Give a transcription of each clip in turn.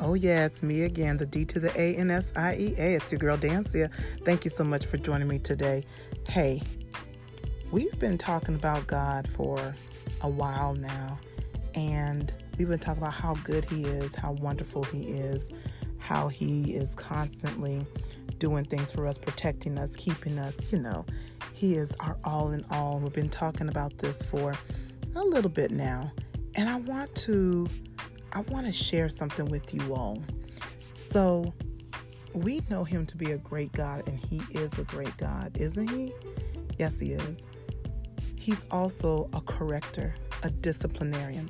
Oh, yeah, it's me again, the D to the A N S I E A. It's your girl, Dansiea. Thank you so much for joining me today. Hey, we've been talking about God for a while now, and we've been talking about how good He is, how wonderful He is, how He is constantly doing things for us, protecting us, keeping us. You know, He is our all in all. We've been talking about this for a little bit now, and I want to I want to share something with you all. So, we know him to be a great God, and he is a great God, isn't he? Yes, he is. He's also a corrector, a disciplinarian.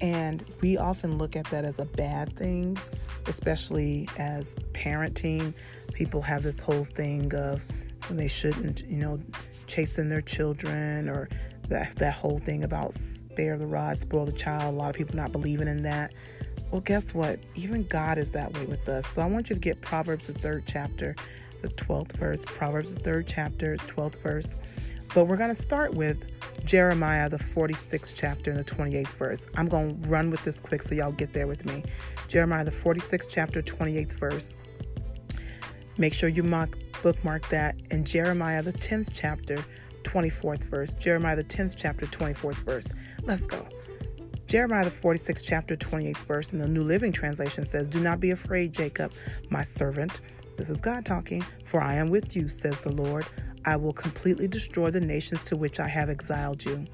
And we often look at that as a bad thing, especially as parenting. People have this whole thing of when they shouldn't, you know, chasing their children or that, that whole thing about spare the rod, spoil the child. A lot of people not believing in that. Well, guess what? Even God is that way with us. So I want you to get Proverbs, the third chapter, the 12th verse. Proverbs, the third chapter, 12th verse. But we're going to start with Jeremiah, the 46th chapter, and the 28th verse. I'm going to run with this quick so y'all get there with me. Jeremiah, the 46th chapter, 28th verse. Make sure you mark, bookmark that. And Jeremiah, the 10th chapter, 24th verse. Jeremiah, the 10th chapter, 24th verse. Let's go. Jeremiah, the 46th chapter, 28th verse in the New Living Translation says, Do not be afraid, Jacob, my servant. This is God talking. For I am with you, says the Lord. I will completely destroy the nations to which I have exiled you.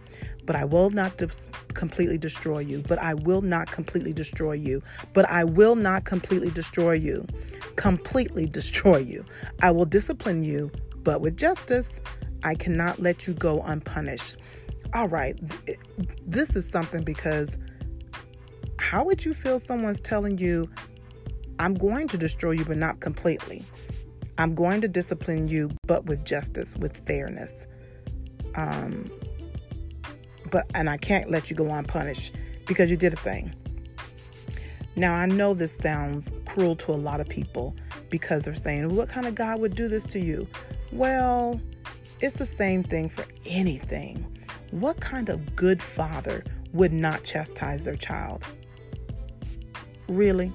But I will not de- completely destroy you. But I will not completely destroy you. But I will not completely destroy you. Completely destroy you. I will discipline you, but with justice. I cannot let you go unpunished. All right, this is something because how would you feel someone's telling you, I'm going to destroy you, but not completely? I'm going to discipline you, but with justice, with fairness. Um, but and I can't let you go unpunished because you did a thing. Now I know this sounds cruel to a lot of people because they're saying, "What kind of God would do this to you?" Well, it's the same thing for anything. What kind of good father would not chastise their child? Really?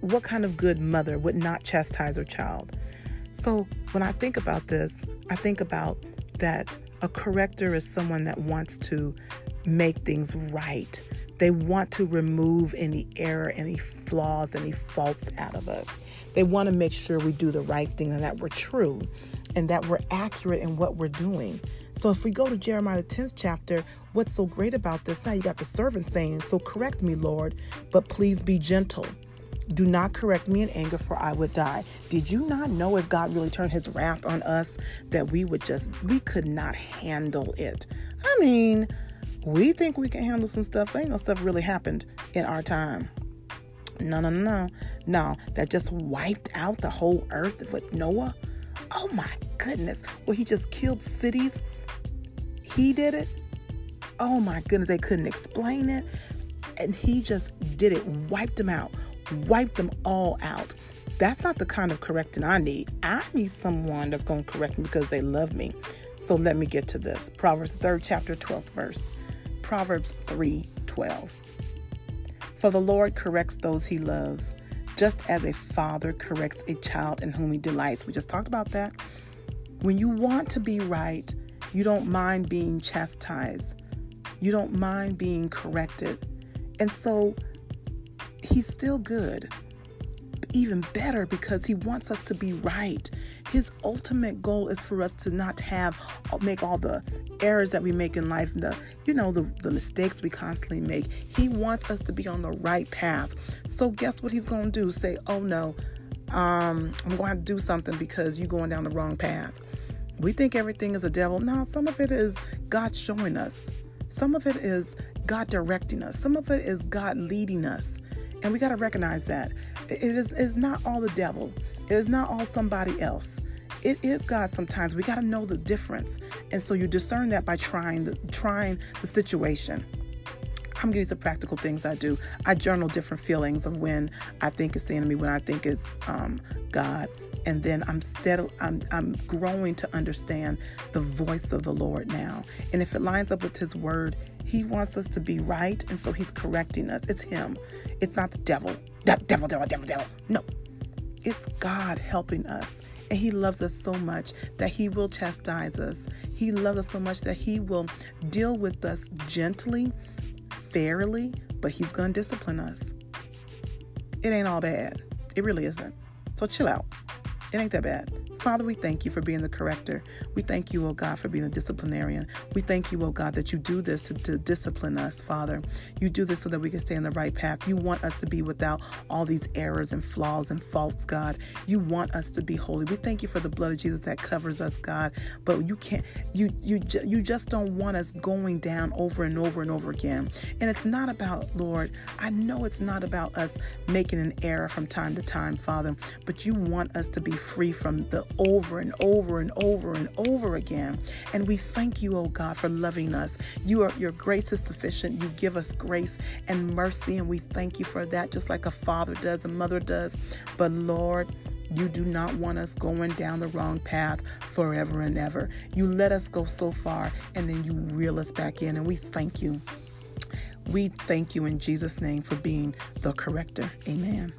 What kind of good mother would not chastise her child? So when I think about this, I think about that a corrector is someone that wants to make things right. They want to remove any error, any flaws, any faults out of us. They want to make sure we do the right thing and that we're true and that we're accurate in what we're doing. So if we go to Jeremiah the 10th chapter, what's so great about this? Now you got the servant saying, So correct me, Lord, but please be gentle. Do not correct me in anger, for I would die. Did you not know if God really turned his wrath on us that we would just, we could not handle it? I mean, we think we can handle some stuff, but ain't no stuff really happened in our time. No, no, no, no. No, that just wiped out the whole earth with Noah. Oh my goodness. Well, he just killed cities. He did it. Oh my goodness. They couldn't explain it. And he just did it, wiped them out, wiped them all out. That's not the kind of correcting I need. I need someone that's going to correct me because they love me. So let me get to this. Proverbs 3rd chapter 12th verse. Proverbs 3 12. For the Lord corrects those he loves, just as a father corrects a child in whom he delights. We just talked about that. When you want to be right, you don't mind being chastised, you don't mind being corrected. And so he's still good even better because he wants us to be right. His ultimate goal is for us to not have make all the errors that we make in life, the you know the the mistakes we constantly make. He wants us to be on the right path. So guess what he's to do? Say, "Oh no, um, I'm to have to do something because you're going down the wrong path." We think everything is a devil. No, some of it is God showing us. Some of it is God directing us. Some of it is God leading us. And we got to recognize that it is it's not all the devil. It is not all somebody else. It is God sometimes. We got to know the difference. And so you discern that by trying the trying the situation. I'm gonna give you some practical things I do. I journal different feelings of when I think it's the enemy, when I think it's um, God and then I'm steady I'm I'm growing to understand the voice of the Lord now. And if it lines up with his word, he wants us to be right and so he's correcting us. It's him. It's not the devil. devil, devil, devil, devil. No. It's God helping us. And he loves us so much that he will chastise us. He loves us so much that he will deal with us gently, fairly, but he's going to discipline us. It ain't all bad. It really isn't. So chill out. It ain't that bad. Father, we thank you for being the corrector. We thank you, oh God, for being the disciplinarian. We thank you, oh God, that you do this to, to discipline us, Father. You do this so that we can stay on the right path. You want us to be without all these errors and flaws and faults, God. You want us to be holy. We thank you for the blood of Jesus that covers us, God. But you can't, you you you just don't want us going down over and over and over again. And it's not about, Lord, I know it's not about us making an error from time to time, Father, but you want us to be free from the over and over and over and over again. And we thank you, oh God, for loving us. You are your grace is sufficient. You give us grace and mercy, and we thank you for that, just like a father does, a mother does. But Lord, you do not want us going down the wrong path forever and ever. You let us go so far and then you reel us back in, and we thank you. We thank you in Jesus' name for being the corrector. Amen.